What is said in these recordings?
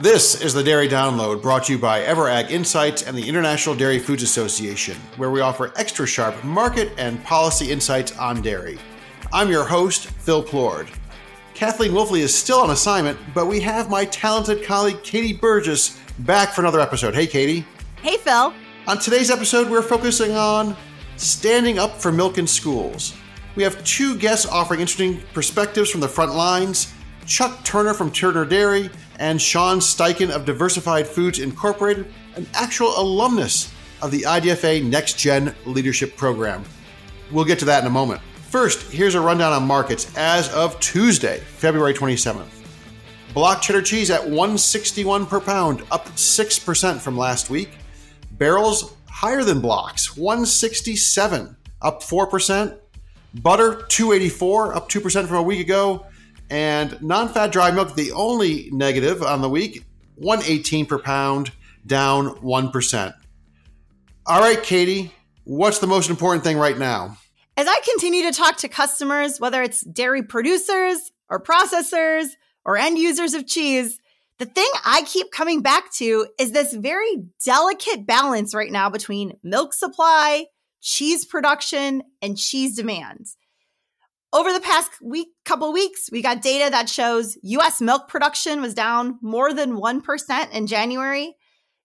This is the Dairy Download brought to you by EverAg Insights and the International Dairy Foods Association, where we offer extra sharp market and policy insights on dairy. I'm your host, Phil Plourd. Kathleen Wolfley is still on assignment, but we have my talented colleague Katie Burgess back for another episode. Hey, Katie. Hey, Phil. On today's episode, we're focusing on standing up for milk in schools. We have two guests offering interesting perspectives from the front lines Chuck Turner from Turner Dairy and Sean Steichen of Diversified Foods Incorporated, an actual alumnus of the IDFA Next Gen Leadership Program. We'll get to that in a moment. First, here's a rundown on markets as of Tuesday, February 27th. Block cheddar cheese at 161 per pound, up 6% from last week. Barrels higher than blocks, 167, up 4%. Butter 284, up 2% from a week ago. And non fat dry milk, the only negative on the week, 118 per pound, down 1%. All right, Katie, what's the most important thing right now? As I continue to talk to customers, whether it's dairy producers or processors or end users of cheese, the thing I keep coming back to is this very delicate balance right now between milk supply, cheese production, and cheese demand. Over the past week, couple weeks, we got data that shows US milk production was down more than 1% in January.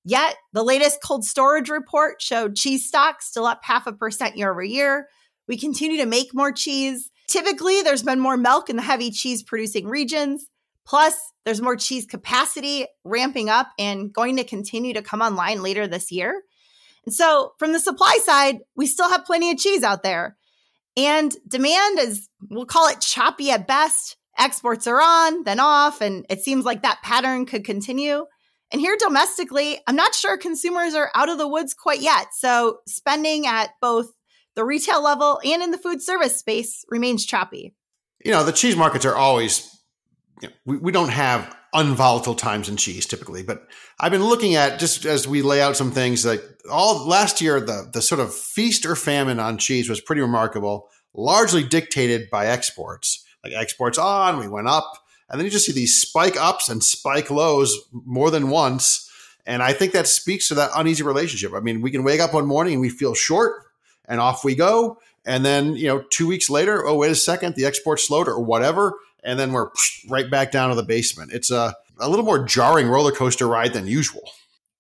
Yet the latest cold storage report showed cheese stocks still up half a percent year over year. We continue to make more cheese. Typically, there's been more milk in the heavy cheese producing regions. Plus, there's more cheese capacity ramping up and going to continue to come online later this year. And so, from the supply side, we still have plenty of cheese out there. And demand is, we'll call it choppy at best. Exports are on, then off, and it seems like that pattern could continue. And here domestically, I'm not sure consumers are out of the woods quite yet. So, spending at both the retail level and in the food service space remains choppy. You know, the cheese markets are always, you know, we, we don't have unvolatile times in cheese typically, but I've been looking at just as we lay out some things like all last year, the, the sort of feast or famine on cheese was pretty remarkable, largely dictated by exports. Like exports on, we went up, and then you just see these spike ups and spike lows more than once. And I think that speaks to that uneasy relationship. I mean, we can wake up one morning and we feel short and off we go. And then, you know, two weeks later, oh, wait a second, the export slowed or whatever. And then we're right back down to the basement. It's a, a little more jarring roller coaster ride than usual.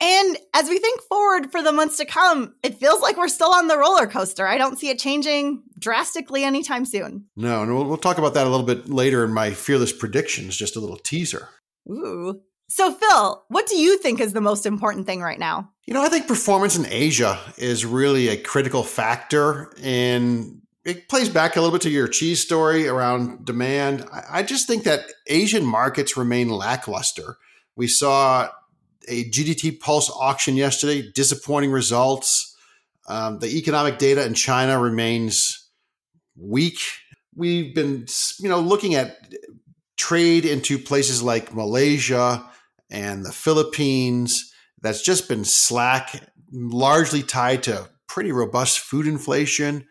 And as we think forward for the months to come, it feels like we're still on the roller coaster. I don't see it changing drastically anytime soon. No, and we'll, we'll talk about that a little bit later in my fearless predictions, just a little teaser. Ooh. So, Phil, what do you think is the most important thing right now? You know, I think performance in Asia is really a critical factor in it plays back a little bit to your cheese story around demand. I just think that Asian markets remain lackluster. We saw a GDT Pulse auction yesterday, disappointing results. Um, the economic data in China remains weak. We've been, you know, looking at trade into places like Malaysia and the Philippines that's just been slack, largely tied to pretty robust food inflation.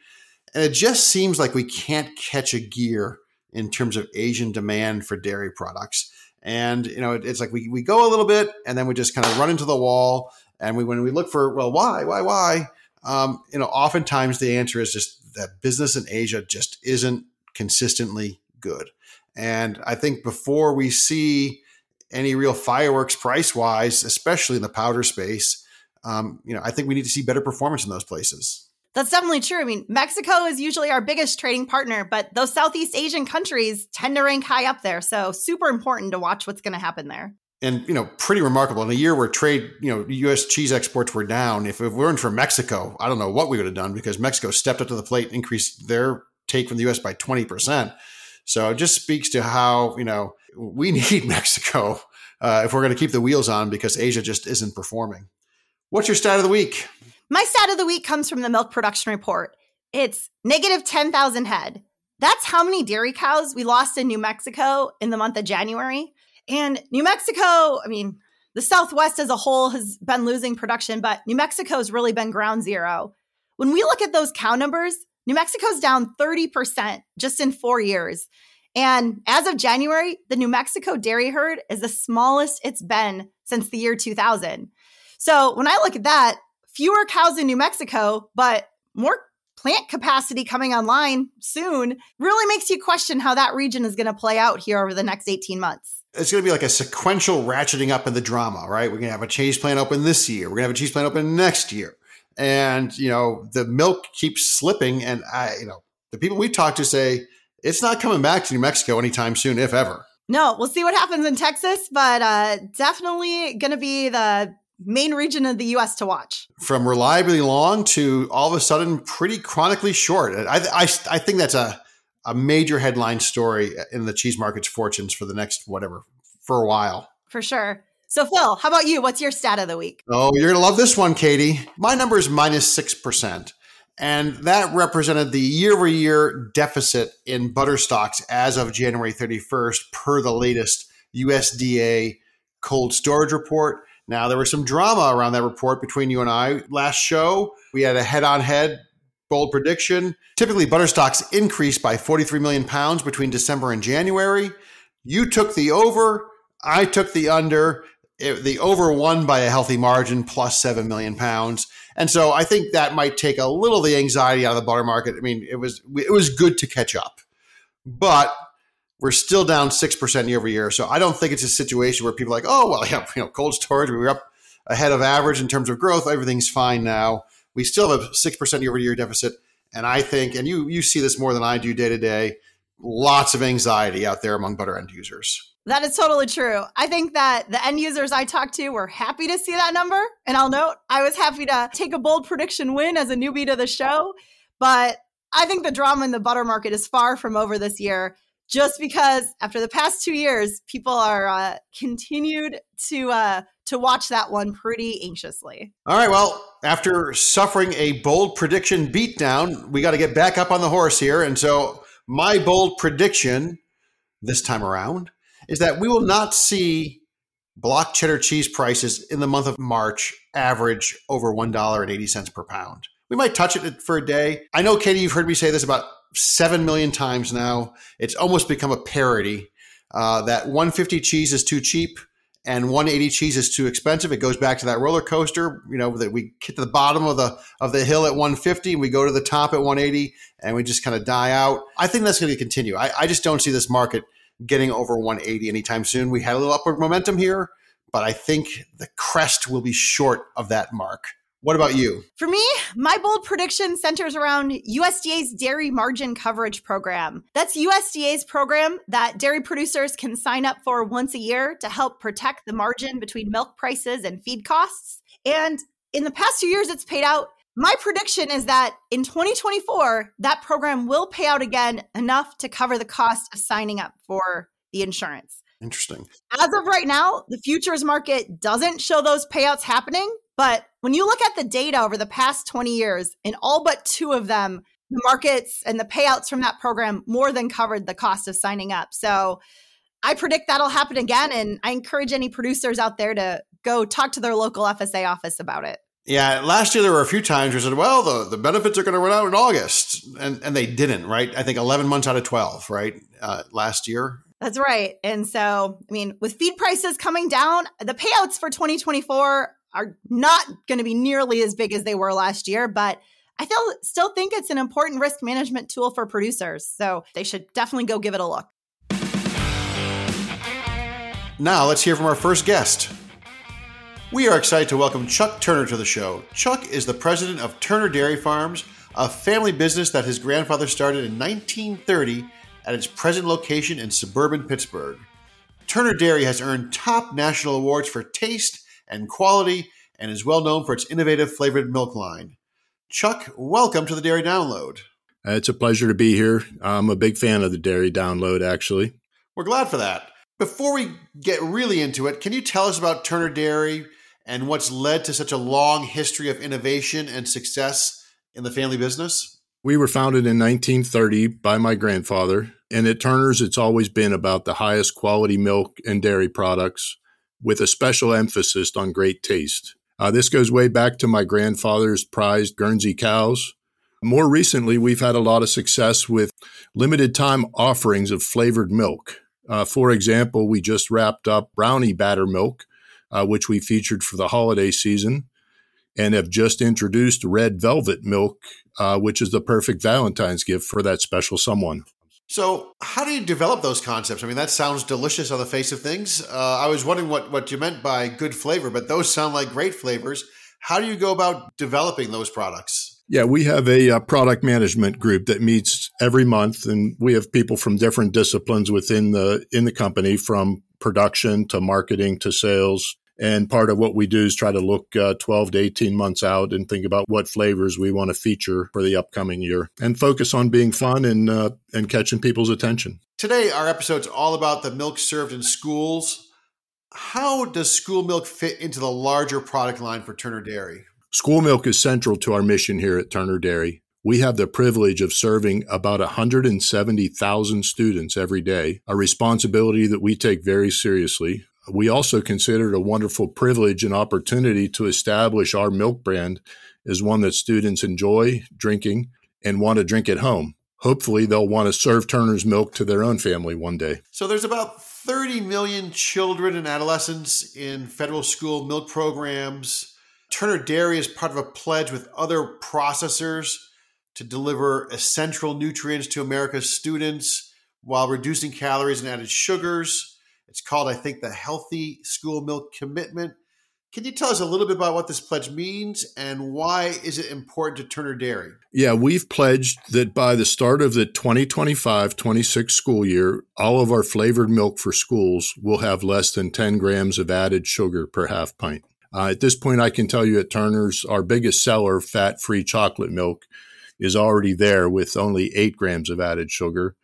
And it just seems like we can't catch a gear in terms of Asian demand for dairy products. And, you know, it's like we, we go a little bit and then we just kind of run into the wall. And we, when we look for, well, why, why, why? Um, you know, oftentimes the answer is just that business in Asia just isn't consistently good. And I think before we see any real fireworks price wise, especially in the powder space, um, you know, I think we need to see better performance in those places. That's definitely true. I mean, Mexico is usually our biggest trading partner, but those Southeast Asian countries tend to rank high up there. So, super important to watch what's going to happen there. And, you know, pretty remarkable. In a year where trade, you know, U.S. cheese exports were down, if it weren't for Mexico, I don't know what we would have done because Mexico stepped up to the plate, and increased their take from the U.S. by 20%. So it just speaks to how, you know, we need Mexico uh, if we're going to keep the wheels on because Asia just isn't performing. What's your stat of the week? My stat of the week comes from the milk production report. It's negative 10,000 head. That's how many dairy cows we lost in New Mexico in the month of January. And New Mexico, I mean, the Southwest as a whole has been losing production, but New Mexico has really been ground zero. When we look at those cow numbers, New Mexico's down 30% just in four years. And as of January, the New Mexico dairy herd is the smallest it's been since the year 2000. So when I look at that, fewer cows in New Mexico, but more plant capacity coming online soon really makes you question how that region is going to play out here over the next 18 months. It's going to be like a sequential ratcheting up in the drama, right? We're going to have a cheese plant open this year. We're going to have a cheese plant open next year. And, you know, the milk keeps slipping. And I, you know, the people we talk to say it's not coming back to New Mexico anytime soon, if ever. No, we'll see what happens in Texas, but uh, definitely going to be the main region of the US to watch. From reliably long to all of a sudden pretty chronically short. I, I, I think that's a, a major headline story in the cheese market's fortunes for the next whatever, for a while. For sure. So, Phil, how about you? What's your stat of the week? Oh, you're going to love this one, Katie. My number is minus 6%. And that represented the year over year deficit in butter stocks as of January 31st, per the latest USDA cold storage report. Now, there was some drama around that report between you and I last show. We had a head on head bold prediction. Typically, butter stocks increased by 43 million pounds between December and January. You took the over, I took the under. It, the over won by a healthy margin, plus 7 million pounds. And so I think that might take a little of the anxiety out of the butter market. I mean, it was it was good to catch up. But we're still down 6% year over year. So I don't think it's a situation where people are like, oh, well, yeah, you know, cold storage, we were up ahead of average in terms of growth. Everything's fine now. We still have a 6% year over year deficit. And I think, and you, you see this more than I do day to day, lots of anxiety out there among butter end users. That is totally true. I think that the end users I talked to were happy to see that number. And I'll note I was happy to take a bold prediction win as a newbie to the show. But I think the drama in the butter market is far from over this year just because after the past two years, people are uh, continued to uh, to watch that one pretty anxiously. All right, well, after suffering a bold prediction beatdown, we got to get back up on the horse here, and so my bold prediction this time around is that we will not see block cheddar cheese prices in the month of March average over one dollar and eighty cents per pound. We might touch it for a day. I know, Katie, you've heard me say this about 7 million times now. It's almost become a parody uh, that 150 cheese is too cheap and 180 cheese is too expensive. It goes back to that roller coaster, you know, that we get to the bottom of the of the hill at 150 and we go to the top at 180 and we just kind of die out. I think that's going to continue. I, I just don't see this market getting over 180 anytime soon. We had a little upward momentum here, but I think the crest will be short of that mark. What about you? For me, my bold prediction centers around USDA's dairy margin coverage program. That's USDA's program that dairy producers can sign up for once a year to help protect the margin between milk prices and feed costs. And in the past few years, it's paid out. My prediction is that in 2024, that program will pay out again enough to cover the cost of signing up for the insurance. Interesting. As of right now, the futures market doesn't show those payouts happening, but when you look at the data over the past 20 years, in all but two of them, the markets and the payouts from that program more than covered the cost of signing up. So I predict that'll happen again. And I encourage any producers out there to go talk to their local FSA office about it. Yeah, last year there were a few times where said, well, the, the benefits are going to run out in August. And, and they didn't, right? I think 11 months out of 12, right? Uh, last year. That's right. And so, I mean, with feed prices coming down, the payouts for 2024 are not going to be nearly as big as they were last year, but I still still think it's an important risk management tool for producers. So they should definitely go give it a look. Now let's hear from our first guest. We are excited to welcome Chuck Turner to the show. Chuck is the president of Turner Dairy Farms, a family business that his grandfather started in 1930 at its present location in suburban Pittsburgh. Turner Dairy has earned top national awards for taste and quality and is well known for its innovative flavored milk line. Chuck, welcome to the Dairy Download. Uh, it's a pleasure to be here. I'm a big fan of the Dairy Download, actually. We're glad for that. Before we get really into it, can you tell us about Turner Dairy and what's led to such a long history of innovation and success in the family business? We were founded in 1930 by my grandfather, and at Turner's, it's always been about the highest quality milk and dairy products with a special emphasis on great taste. Uh, this goes way back to my grandfather's prized Guernsey cows. More recently, we've had a lot of success with limited time offerings of flavored milk. Uh, for example, we just wrapped up brownie batter milk uh, which we featured for the holiday season, and have just introduced red velvet milk, uh, which is the perfect Valentine's gift for that special someone. So, how do you develop those concepts? I mean, that sounds delicious on the face of things. Uh, I was wondering what, what you meant by good flavor, but those sound like great flavors. How do you go about developing those products? Yeah, we have a, a, uh, product management group that meets every month, and we have people from different disciplines within the in the company, from production to marketing to sales and part of what we do is try to look uh, 12 to 18 months out and think about what flavors we want to feature for the upcoming year and focus on being fun and, uh, and catching people's attention. Today, our episode's all about the milk served in schools. How does school milk fit into the larger product line for Turner Dairy? School milk is central to our mission here at Turner Dairy. We have the privilege of serving about 170,000 students every day, a responsibility that we take very seriously. We also consider it a wonderful privilege and opportunity to establish our milk brand as one that students enjoy drinking and want to drink at home. Hopefully, they'll want to serve Turner's milk to their own family one day. So, there's about 30 million children and adolescents in federal school milk programs. Turner Dairy is part of a pledge with other processors to deliver essential nutrients to America's students while reducing calories and added sugars. It's called, I think, the Healthy School Milk Commitment. Can you tell us a little bit about what this pledge means and why is it important to Turner Dairy? Yeah, we've pledged that by the start of the 2025-26 school year, all of our flavored milk for schools will have less than 10 grams of added sugar per half pint. Uh, at this point, I can tell you at Turner's, our biggest seller, fat-free chocolate milk, is already there with only 8 grams of added sugar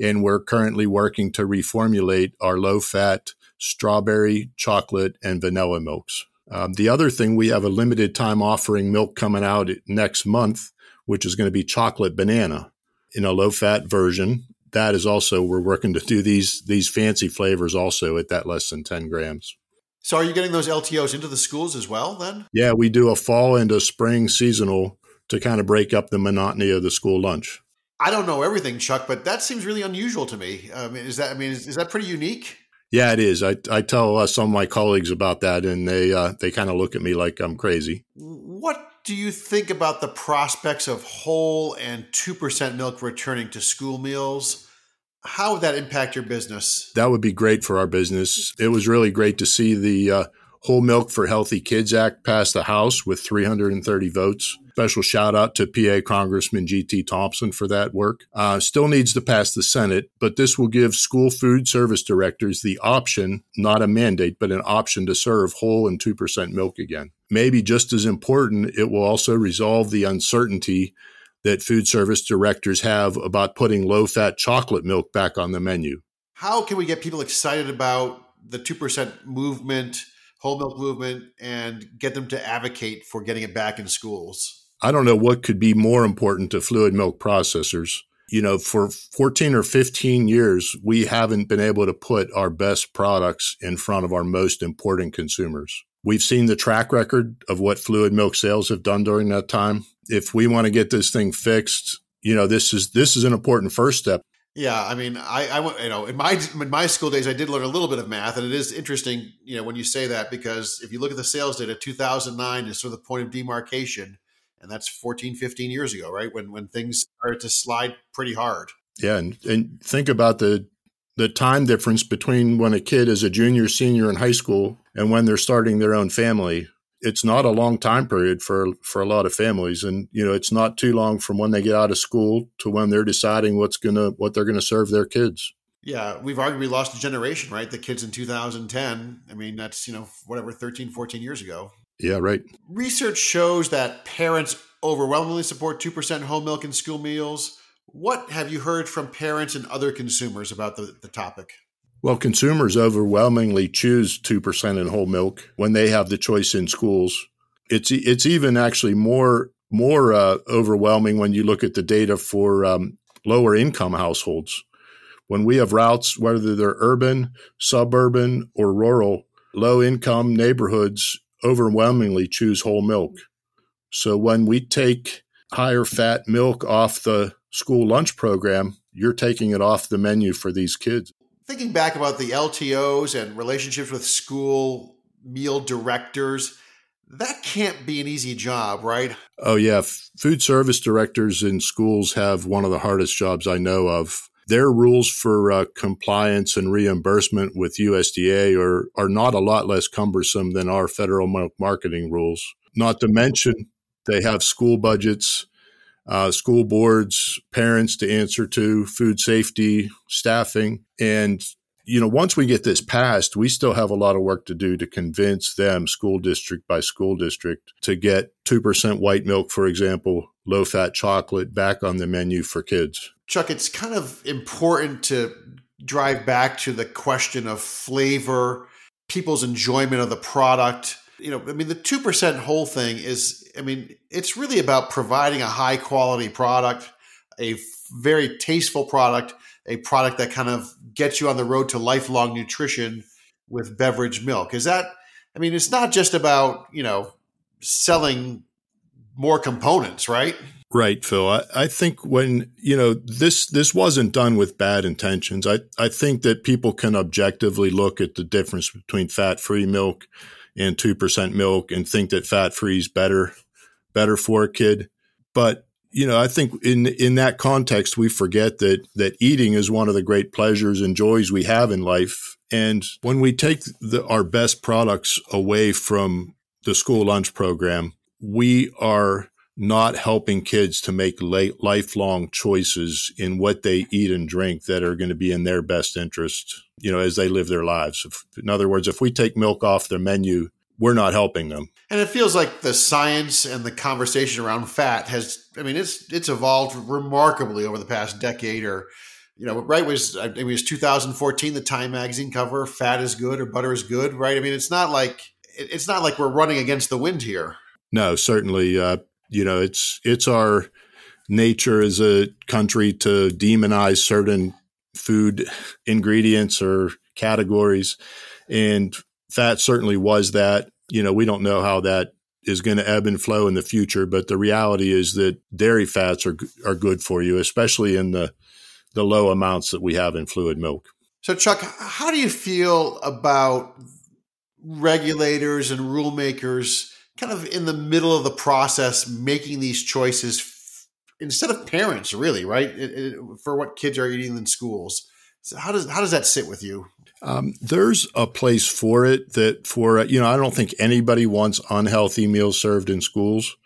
and we're currently working to reformulate our low fat strawberry, chocolate, and vanilla milks. Um, the other thing, we have a limited time offering milk coming out next month, which is going to be chocolate banana in a low fat version. That is also, we're working to do these, these fancy flavors also at that less than 10 grams. So are you getting those LTOs into the schools as well then? Yeah, we do a fall and a spring seasonal to kind of break up the monotony of the school lunch. I don't know everything, Chuck, but that seems really unusual to me. I mean, is that I mean, is, is that pretty unique? Yeah, it is. I, I tell uh, some of my colleagues about that, and they uh, they kind of look at me like I'm crazy. What do you think about the prospects of whole and two percent milk returning to school meals? How would that impact your business? That would be great for our business. It was really great to see the uh, Whole Milk for Healthy Kids Act pass the House with 330 votes. Special shout out to PA Congressman G.T. Thompson for that work. Uh, still needs to pass the Senate, but this will give school food service directors the option, not a mandate, but an option to serve whole and 2% milk again. Maybe just as important, it will also resolve the uncertainty that food service directors have about putting low fat chocolate milk back on the menu. How can we get people excited about the 2% movement, whole milk movement, and get them to advocate for getting it back in schools? I don't know what could be more important to fluid milk processors. You know, for 14 or 15 years, we haven't been able to put our best products in front of our most important consumers. We've seen the track record of what fluid milk sales have done during that time. If we want to get this thing fixed, you know, this is this is an important first step. Yeah, I mean, I, I, you know, in my in my school days, I did learn a little bit of math, and it is interesting, you know, when you say that because if you look at the sales data, 2009 is sort of the point of demarcation and that's 14 15 years ago right? When when things started to slide pretty hard. Yeah and, and think about the the time difference between when a kid is a junior senior in high school and when they're starting their own family. It's not a long time period for for a lot of families. And you know it's not too long from when they get out of school to when they're deciding what's gonna what they're gonna serve their kids. Yeah we've arguably lost a generation right? The kids in 2010 i mean that's you know whatever 13 14 years ago yeah, right. Research shows that parents overwhelmingly support 2% whole milk in school meals. What have you heard from parents and other consumers about the, the topic? Well, consumers overwhelmingly choose 2% in whole milk when they have the choice in schools. It's it's even actually more more uh, overwhelming when you look at the data for um, lower income households. When we have routes, whether they're urban, suburban, or rural, low income neighborhoods overwhelmingly choose whole milk. So when we take higher fat milk off the school lunch program, you're taking it off the menu for these kids. Thinking back about the LTOs and relationships with school meal directors. That can't be an easy job, right? Oh, yeah. Food service directors in schools have one of the hardest jobs I know of. Their rules for uh, compliance and reimbursement with USDA are, are not a lot less cumbersome than our federal marketing rules. Not to mention, they have school budgets, uh, school boards, parents to answer to, food safety, staffing. And you know, once we get this passed, we still have a lot of work to do to convince them, school district by school district, to get 2% white milk, for example, low fat chocolate back on the menu for kids. Chuck, it's kind of important to drive back to the question of flavor, people's enjoyment of the product. You know, I mean, the 2% whole thing is, I mean, it's really about providing a high quality product, a very tasteful product a product that kind of gets you on the road to lifelong nutrition with beverage milk. Is that, I mean, it's not just about, you know, selling more components, right? Right, Phil. I, I, think when you know this this wasn't done with bad intentions. I, I think that people can objectively look at the difference between fat free milk and two percent milk and think that fat free is better better for a kid. But you know, I think in in that context, we forget that that eating is one of the great pleasures and joys we have in life. And when we take the, our best products away from the school lunch program, we are not helping kids to make lifelong choices in what they eat and drink that are going to be in their best interest, you know, as they live their lives. In other words, if we take milk off their menu, we're not helping them. And it feels like the science and the conversation around fat has, I mean, it's it's evolved remarkably over the past decade or, you know, right was, it was 2014, the Time magazine cover, fat is good or butter is good, right? I mean, it's not like, it's not like we're running against the wind here. No, certainly. Uh, you know, it's, it's our nature as a country to demonize certain food ingredients or categories. And fat certainly was that. You know, we don't know how that is going to ebb and flow in the future, but the reality is that dairy fats are are good for you, especially in the the low amounts that we have in fluid milk. So, Chuck, how do you feel about regulators and rule makers kind of in the middle of the process making these choices f- instead of parents, really, right? It, it, for what kids are eating in schools. So how does how does that sit with you? Um, there's a place for it that for you know I don't think anybody wants unhealthy meals served in schools,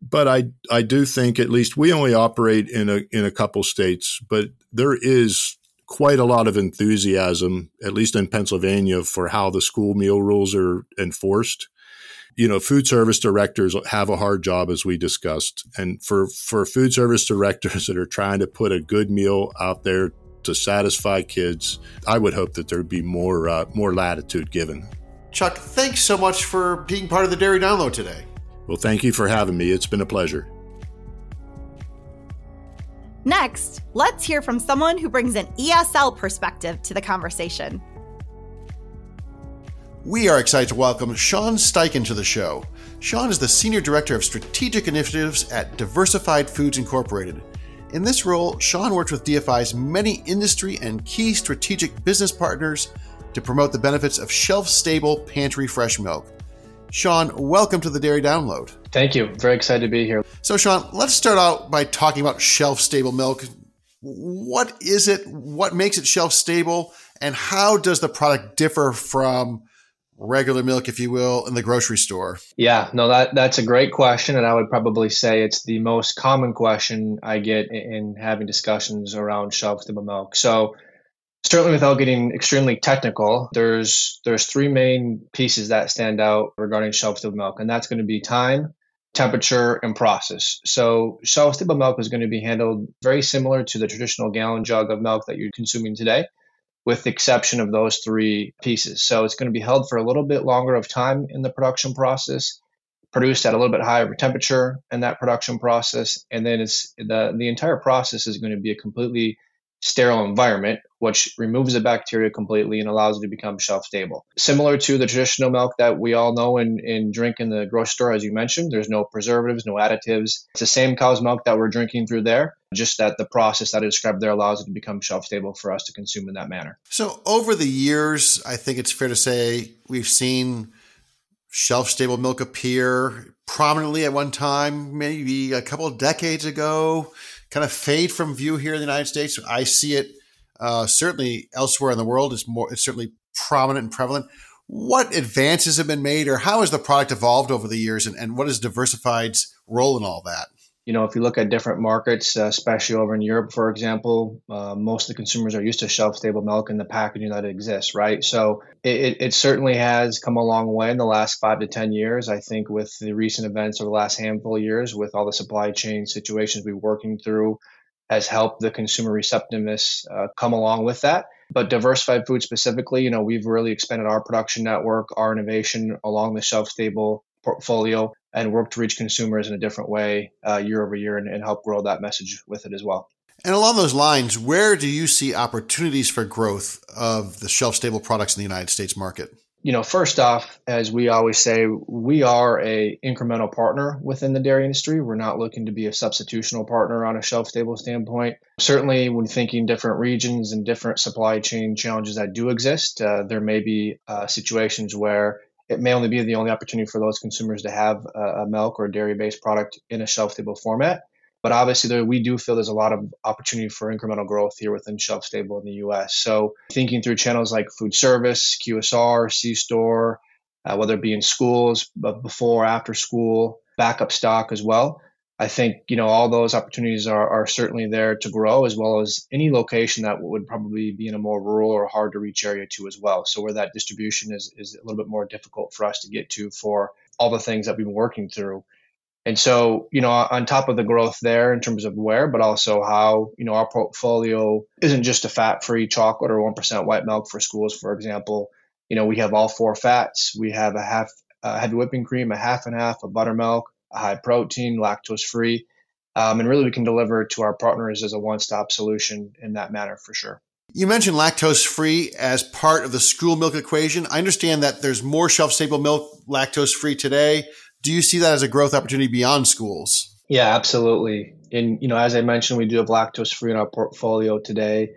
but I I do think at least we only operate in a in a couple states, but there is quite a lot of enthusiasm, at least in Pennsylvania, for how the school meal rules are enforced. You know, food service directors have a hard job, as we discussed, and for for food service directors that are trying to put a good meal out there to satisfy kids. I would hope that there'd be more uh, more latitude given. Chuck, thanks so much for being part of the Dairy Download today. Well, thank you for having me. It's been a pleasure. Next, let's hear from someone who brings an ESL perspective to the conversation. We are excited to welcome Sean Steichen to the show. Sean is the Senior Director of Strategic Initiatives at Diversified Foods Incorporated. In this role, Sean worked with DFI's many industry and key strategic business partners to promote the benefits of shelf stable pantry fresh milk. Sean, welcome to the Dairy Download. Thank you. Very excited to be here. So, Sean, let's start out by talking about shelf stable milk. What is it? What makes it shelf stable? And how does the product differ from regular milk, if you will, in the grocery store? Yeah, no, that that's a great question, and I would probably say it's the most common question I get in having discussions around shelf stable milk. So, certainly, without getting extremely technical, there's there's three main pieces that stand out regarding shelf stable milk, and that's going to be time. Temperature and process. So, shelf stable milk is going to be handled very similar to the traditional gallon jug of milk that you're consuming today with the exception of those three pieces. So it's going to be held for a little bit longer of time in the production process, produced at a little bit higher temperature in that production process, and then it's the the entire process is going to be a completely sterile environment, which removes the bacteria completely and allows it to become shelf stable. Similar to the traditional milk that we all know and, and drink in the grocery store, as you mentioned, there's no preservatives, no additives. It's the same cow's milk that we're drinking through there, just that the process that I described there allows it to become shelf stable for us to consume in that manner. So, over the years, I think it's fair to say we've seen shelf stable milk appear prominently at one time, maybe a couple of decades ago, kind of fade from view here in the United States. I see it uh, certainly elsewhere in the world. It's more, it's certainly prominent and prevalent. What advances have been made, or how has the product evolved over the years, and, and what is Diversified's role in all that? You know, if you look at different markets, uh, especially over in Europe, for example, uh, most of the consumers are used to shelf stable milk and the packaging that exists, right? So it, it, certainly has come a long way in the last five to 10 years. I think with the recent events over the last handful of years, with all the supply chain situations we're working through, has helped the consumer receptiveness uh, come along with that. But diversified food specifically, you know, we've really expanded our production network, our innovation along the shelf stable portfolio and work to reach consumers in a different way uh, year over year and, and help grow that message with it as well. And along those lines, where do you see opportunities for growth of the shelf stable products in the United States market? You know, first off, as we always say, we are a incremental partner within the dairy industry. We're not looking to be a substitutional partner on a shelf stable standpoint. Certainly, when thinking different regions and different supply chain challenges that do exist, uh, there may be uh, situations where it may only be the only opportunity for those consumers to have a, a milk or dairy based product in a shelf stable format. But obviously, there, we do feel there's a lot of opportunity for incremental growth here within shelf stable in the US. So, thinking through channels like food service, QSR, C store, uh, whether it be in schools, but before, after school, backup stock as well. I think you know all those opportunities are, are certainly there to grow, as well as any location that would probably be in a more rural or hard to reach area too as well. So where that distribution is is a little bit more difficult for us to get to for all the things that we've been working through. And so, you know, on top of the growth there in terms of where, but also how, you know, our portfolio isn't just a fat free chocolate or 1% white milk for schools, for example. You know, we have all four fats. We have a half a heavy whipping cream, a half and half, a buttermilk, high protein, lactose free. Um, and really, we can deliver to our partners as a one stop solution in that manner for sure. You mentioned lactose free as part of the school milk equation. I understand that there's more shelf stable milk lactose free today. Do you see that as a growth opportunity beyond schools? Yeah, absolutely. And you know, as I mentioned, we do have lactose free in our portfolio today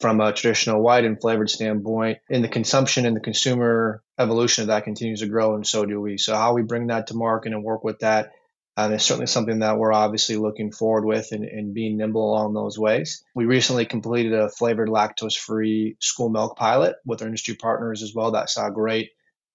from a traditional white and flavored standpoint. And the consumption and the consumer evolution of that continues to grow, and so do we. So, how we bring that to market and work with that um, is certainly something that we're obviously looking forward with and, and being nimble along those ways. We recently completed a flavored lactose free school milk pilot with our industry partners as well that saw great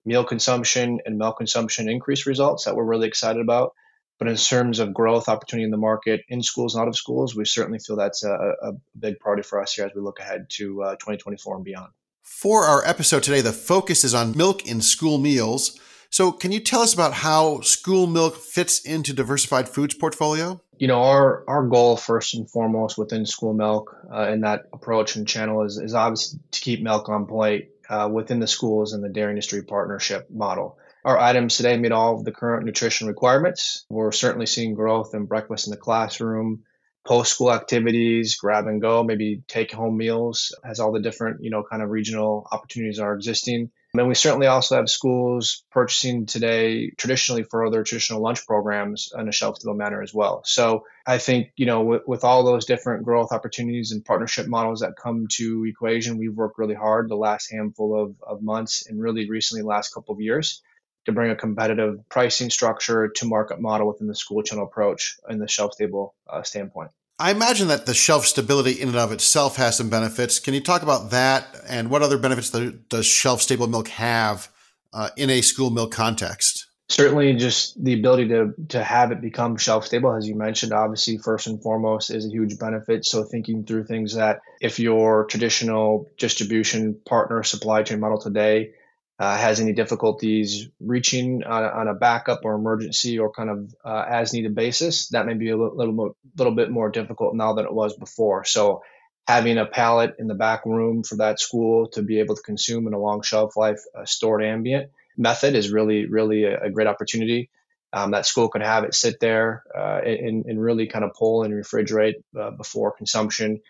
meal consumption and milk consumption increase results that we're really excited about. But in terms of growth opportunity in the market in schools and out of schools, we certainly feel that's a, a big priority for us here as we look ahead to uh, 2024 and beyond. For our episode today, the focus is on milk in school meals. So, can you tell us about how school milk fits into Diversified Foods portfolio? You know, our our goal first and foremost within school milk uh, in that approach and channel is is obviously to keep milk on plate uh, within the schools and the dairy industry partnership model. Our items today meet all of the current nutrition requirements. We're certainly seeing growth in breakfast in the classroom, post school activities, grab and go, maybe take home meals, as all the different, you know, kind of regional opportunities are existing. And we certainly also have schools purchasing today traditionally for other traditional lunch programs in a shelf stable manner as well. So I think, you know, with, with all those different growth opportunities and partnership models that come to equation, we've worked really hard the last handful of, of months and really recently last couple of years to bring a competitive pricing structure to market model within the school channel approach and the shelf stable uh, standpoint. I imagine that the shelf stability in and of itself has some benefits. Can you talk about that and what other benefits does shelf stable milk have uh, in a school milk context? Certainly, just the ability to to have it become shelf stable, as you mentioned, obviously first and foremost is a huge benefit. So thinking through things that if your traditional distribution partner supply chain model today uh, has any difficulties reaching on, on, a backup or emergency or kind of uh, as needed basis, that may be a little, little, little bit more difficult now than it was before. So having a pallet in the back room for that school to be able to consume in a long shelf life uh, stored ambient method is really, really a, a great opportunity. Um, that school could have it sit there uh, and, and really kind of pull and refrigerate uh, before consumption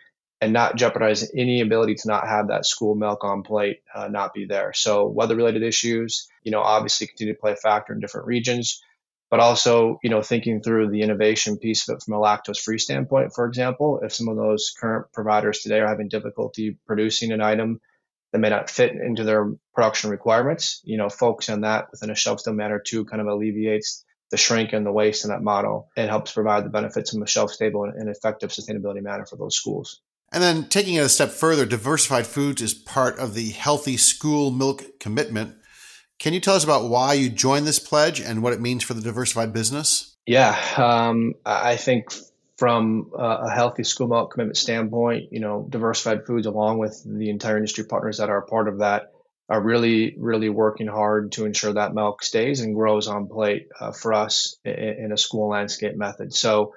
and not jeopardize any ability to not have that school milk on plate uh, not be there. So weather related issues, you know, obviously continue to play a factor in different regions, but also, you know, thinking through the innovation piece of it from a lactose free standpoint, for example, if some of those current providers today are having difficulty producing an item that may not fit into their production requirements. You know, focus on that within a shelf stable manner too kind of alleviates the shrink and the waste in that model. It helps provide the benefits from a shelf stable and effective sustainability manner for those schools. And then taking it a step further, diversified foods is part of the healthy school milk commitment. Can you tell us about why you joined this pledge and what it means for the diversified business? Yeah, um, I think from a healthy school milk commitment standpoint, you know, diversified foods, along with the entire industry partners that are part of that, are really, really working hard to ensure that milk stays and grows on plate uh, for us in, a school landscape method. So,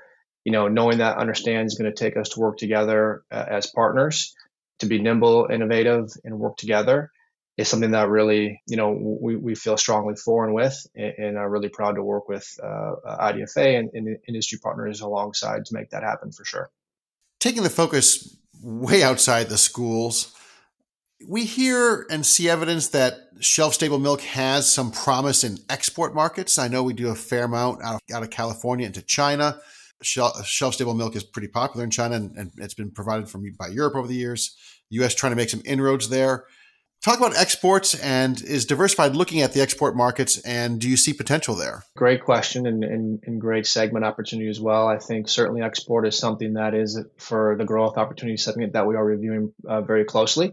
you know, knowing that understand is going to take us to work together uh, as partners to be nimble, innovative, and work together is something that really, you know, we, we feel strongly for and with, and, and are really proud to work with uh, IDFA and, and industry partners alongside to make that happen for sure. Taking the focus way outside the schools, we hear and see evidence that shelf stable milk has some promise in export markets. I know we do a fair amount out of, out of California into China. Shelf, stable milk is pretty popular in China and, and it's been provided from by Europe over the years. US trying to make some inroads there. Talk about exports and is Diversified looking at the export markets and do you see potential there? Great question and, and, and, great segment opportunity as well. I think certainly export is something that is for the growth opportunity segment that we are reviewing uh, very closely.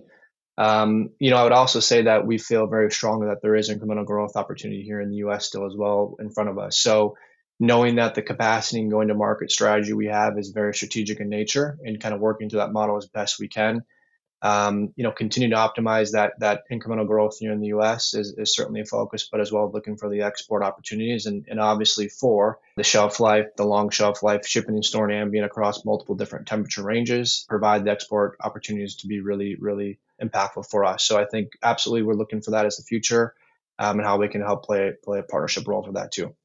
Um, you know, I would also say that we feel very strongly that there is incremental growth opportunity here in the U.S. still as well in front of us. So, knowing that the capacity and going to market strategy we have is very strategic in nature, and kind of working to that model as best we can. Um, you know, continue to optimize that that incremental growth here in the U.S. is, is certainly a focus, but as well looking for the export opportunities, and, and obviously for the shelf life, the long shelf life, shipping and storing ambient across multiple different temperature ranges, provide the export opportunities to be really, really impactful for us. So I think absolutely we're looking for that as the future um, and how we can help play play a partnership role for that too.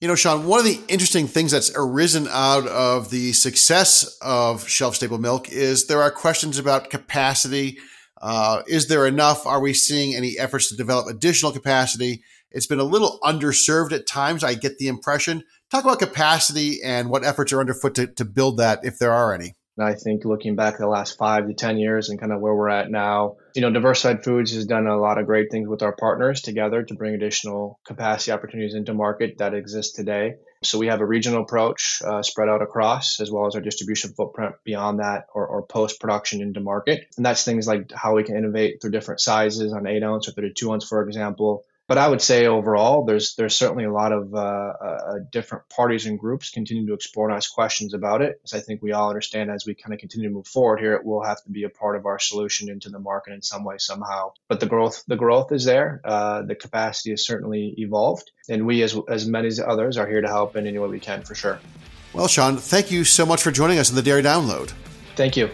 You know, Sean, one of the interesting things that's arisen out of the success of shelf stable milk is there are questions about capacity. Uh, is there enough? Are we seeing any efforts to develop additional capacity? It's been a little underserved at times. I get the impression. Talk about capacity and what efforts are underfoot to, to build that, if there are any. And I think looking back the last five to 10 years and kind of where we're at now, you know, Diversified Foods has done a lot of great things with our partners together to bring additional capacity opportunities into market that exist today. So we have a regional approach uh, spread out across, as well as our distribution footprint beyond that or, or post production into market. And that's things like how we can innovate through different sizes on eight ounce or 32 ounce, for example, but I would say overall, there's there's certainly a lot of uh, uh, different parties and groups continue to explore and ask questions about it. As I think we all understand, as we kind of continue to move forward here, it will have to be a part of our solution into the market in some way somehow. But the growth the growth is there. Uh, the capacity has certainly evolved, and we as as many as others are here to help in any way we can for sure. Well, Sean, thank you so much for joining us in the Dairy Download. Thank you.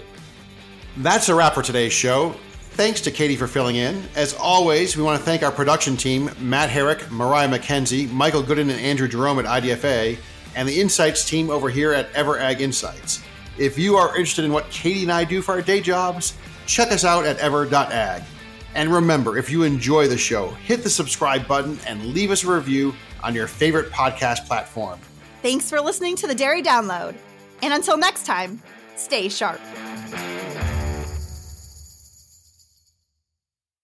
That's a wrap for today's show. Thanks to Katie for filling in. As always, we want to thank our production team Matt Herrick, Mariah McKenzie, Michael Gooden, and Andrew Jerome at IDFA, and the Insights team over here at EverAg Insights. If you are interested in what Katie and I do for our day jobs, check us out at ever.ag. And remember, if you enjoy the show, hit the subscribe button and leave us a review on your favorite podcast platform. Thanks for listening to the Dairy Download. And until next time, stay sharp.